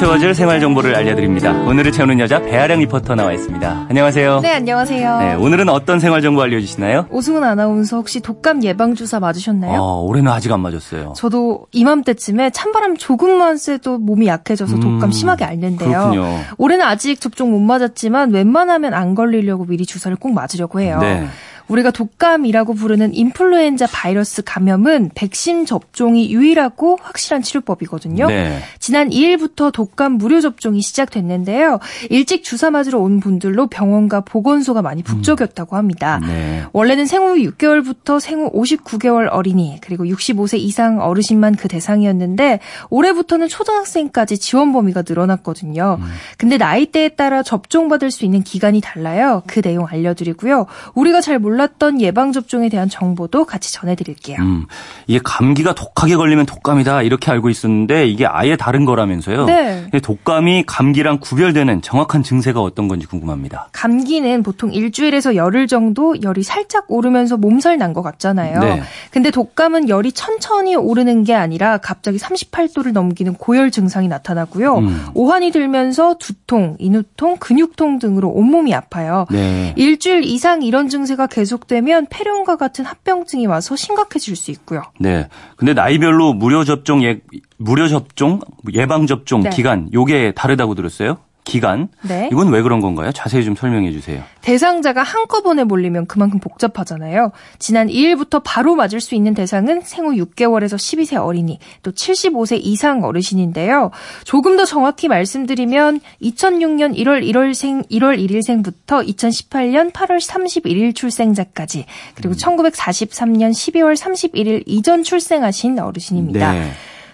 채워질 생활 정보를 알려드립니다. 오늘을 채우는 여자 배아량 리포터 나와 있습니다. 안녕하세요. 네, 안녕하세요. 네, 오늘은 어떤 생활 정보 알려주시나요? 오승훈 아나운서 혹시 독감 예방 주사 맞으셨나요? 어, 올해는 아직 안 맞았어요. 저도 이맘때쯤에 찬바람 조금만 쐬도 몸이 약해져서 독감 음, 심하게 앓는데요. 그렇군요. 올해는 아직 접종 못 맞았지만 웬만하면 안 걸리려고 미리 주사를 꼭 맞으려고 해요. 네. 우리가 독감이라고 부르는 인플루엔자 바이러스 감염은 백신 접종이 유일하고 확실한 치료법이거든요. 네. 지난 2일부터 독감 무료 접종이 시작됐는데요. 일찍 주사 맞으러 온 분들로 병원과 보건소가 많이 북적였다고 합니다. 네. 원래는 생후 6개월부터 생후 59개월 어린이 그리고 65세 이상 어르신만 그 대상이었는데 올해부터는 초등학생까지 지원 범위가 늘어났거든요. 근데 나이대에 따라 접종받을 수 있는 기간이 달라요. 그 내용 알려드리고요. 우리가 잘 몰 랐던 예방 접종에 대한 정보도 같이 전해드릴게요. 음, 이게 감기가 독하게 걸리면 독감이다 이렇게 알고 있었는데 이게 아예 다른 거라면서요? 네. 독감이 감기랑 구별되는 정확한 증세가 어떤 건지 궁금합니다. 감기는 보통 일주일에서 열흘 정도 열이 살짝 오르면서 몸살 난 것 같잖아요. 네. 근데 독감은 열이 천천히 오르는 게 아니라 갑자기 38도를 넘기는 고열 증상이 나타나고요. 음. 오한이 들면서 두통, 인후통, 근육통 등으로 온몸이 아파요. 네. 일주일 이상 이런 증세가 계속 되면 폐렴과 같은 합병증이 와서 심각해질 수 있고요. 네. 근데 나이별로 무료 접종 예 무료 접종 예방 접종 네. 기간 요게 다르다고 들었어요? 기간? 네. 이건 왜 그런 건가요? 자세히 좀 설명해 주세요. 대상자가 한꺼번에 몰리면 그만큼 복잡하잖아요. 지난 2일부터 바로 맞을 수 있는 대상은 생후 6개월에서 12세 어린이, 또 75세 이상 어르신인데요. 조금 더 정확히 말씀드리면 2006년 1월 1월생 1월 1일생부터 2018년 8월 31일 출생자까지 그리고 1943년 12월 31일 이전 출생하신 어르신입니다. 네.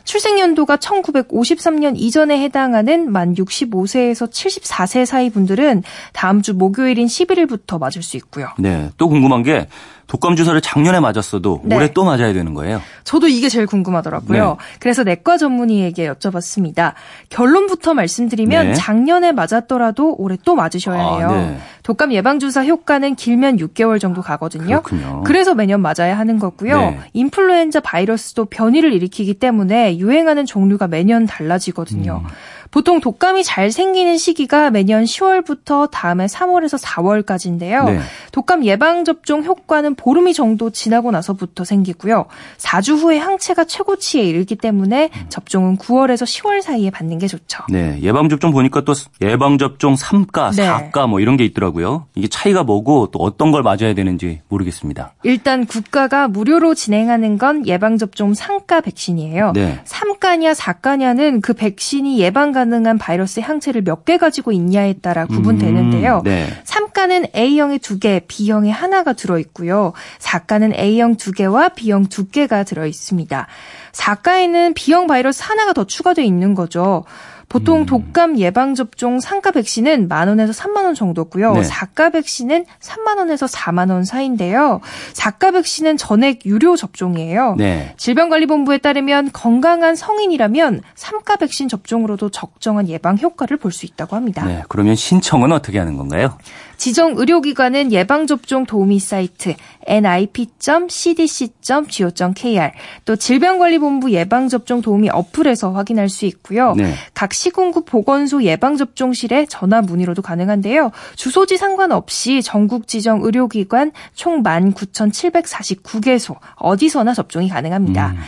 출생 연도가 1953년 이전에 해당하는 만 65세에서 74세 사이 분들은 다음 주 목요일인 11일부터 맞을 수 있고요. 네. 또 궁금한 게 독감 주사를 작년에 맞았어도 네. 올해 또 맞아야 되는 거예요. 저도 이게 제일 궁금하더라고요. 네. 그래서 내과 전문의에게 여쭤봤습니다. 결론부터 말씀드리면 네. 작년에 맞았더라도 올해 또 맞으셔야 아, 해요. 네. 독감 예방 주사 효과는 길면 6개월 정도 가거든요. 그렇군요. 그래서 매년 맞아야 하는 거고요. 네. 인플루엔자 바이러스도 변이를 일으키기 때문에 유행하는 종류가 매년 달라지거든요. 음. 보통 독감이 잘 생기는 시기가 매년 10월부터 다음에 3월에서 4월까지인데요. 네. 독감 예방 접종 효과는 보름이 정도 지나고 나서부터 생기고요. 4주 후에 항체가 최고치에 이르기 때문에 접종은 9월에서 10월 사이에 받는 게 좋죠. 네, 예방 접종 보니까 또 예방 접종 3가, 네. 4가 뭐 이런 게 있더라고요. 이게 차이가 뭐고 또 어떤 걸 맞아야 되는지 모르겠습니다. 일단 국가가 무료로 진행하는 건 예방 접종 3가 백신이에요. 네. 3가냐 4가냐는 그 백신이 예방 가능한 바이러스의 항체를 몇 개 가지고 있냐에 따라 구분되는데요. 음, 네. 3가는 A형에 2개, B형에 하나가 들어 있고요. 4가는 A형 2개와 B형 2개가 들어 있습니다. 4가에는 B형 바이러스 하나가 더 추가되어 있는 거죠. 보통 음. 독감 예방 접종 상가 백신은 만 원에서 3만 원 정도고요. 네. 사가 백신은 3만 원에서 4만 원 사이인데요. 사가 백신은 전액 유료 접종이에요. 네. 질병관리본부에 따르면 건강한 성인이라면 3가 백신 접종으로도 적정한 예방 효과를 볼 수 있다고 합니다. 네. 그러면 신청은 어떻게 하는 건가요? 지정 의료기관은 예방접종 도우미 사이트 nip.cdc.go.kr 또 질병관리본부 예방접종 도우미 어플에서 확인할 수 있고요. 네. 각 시군구 보건소 예방접종실에 전화 문의로도 가능한데요. 주소지 상관없이 전국 지정 의료기관 총 19,749개소 어디서나 접종이 가능합니다. 음.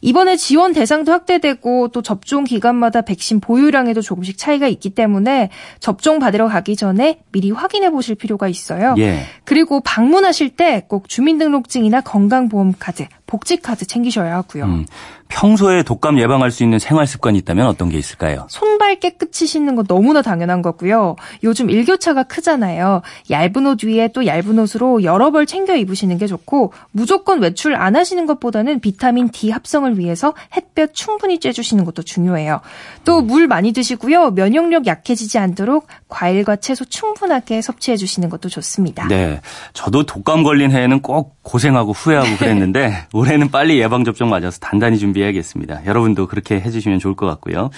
이번에 지원 대상도 확대되고 또 접종 기간마다 백신 보유량에도 조금씩 차이가 있기 때문에 접종 받으러 가기 전에 미리 확인해 보실 필요가 있어요. 예. 그리고 방문하실 때 꼭 주민등록증이나 건강보험카드, 복지카드 챙기셔야 하고요. 음, 평소에 독감 예방할 수 있는 생활 습관이 있다면 어떤 게 있을까요? 손 발 깨끗이 씻는 거 너무나 당연한 거고요. 요즘 일교차가 크잖아요. 얇은 옷 위에 또 얇은 옷으로 여러 벌 챙겨 입으시는 게 좋고 무조건 외출 안 하시는 것보다는 비타민 D 합성을 위해서 햇볕 충분히 쬐주시는 것도 중요해요. 또 물 많이 드시고요. 면역력 약해지지 않도록 과일과 채소 충분하게 섭취해 주시는 것도 좋습니다. 네. 저도 독감 걸린 해에는 꼭 고생하고 후회하고 그랬는데 올해는 빨리 예방접종 맞아서 단단히 준비해야겠습니다. 여러분도 그렇게 해주시면 좋을 것 같고요.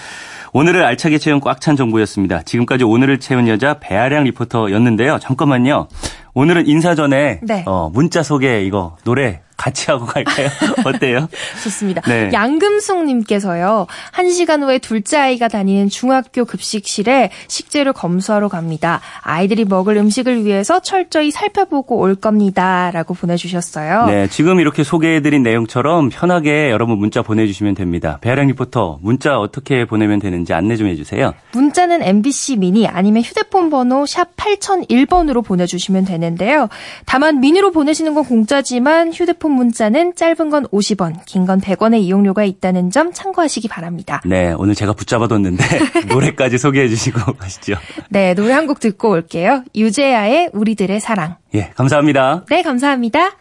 오늘을 알 차게 채운 꽉 찬 정보였습니다. 지금까지 오늘을 채운 여자 배아량 리포터였는데요. 잠깐만요. 오늘은 인사 전에 네. 어, 문자 소개 이거 노래 같이 하고 갈까요? 어때요? 좋습니다. 네. 양금숙님께서요. 한 시간 후에 둘째 아이가 다니는 중학교 급식실에 식재료 검수하러 갑니다. 아이들이 먹을 음식을 위해서 철저히 살펴보고 올 겁니다. 라고 보내주셨어요. 네, 지금 이렇게 소개해드린 내용처럼 편하게 여러분 문자 보내주시면 됩니다. 배아량 리포터 문자 어떻게 보내면 되는지 안내 좀 해주세요. 문자는 MBC 미니 아니면 휴대폰 번호 샵 8001번으로 보내주시면 되는데요. 다만 미니로 보내시는 건 공짜지만 휴대폰 문자는 짧은 건 50원, 긴 건 100원의 이용료가 있다는 점 참고하시기 바랍니다. 네, 오늘 제가 붙잡아뒀는데 노래까지 소개해 주시고 가시죠. 네, 노래 한 곡 듣고 올게요. 유재하의 우리들의 사랑. 예, 감사합니다. 네, 감사합니다.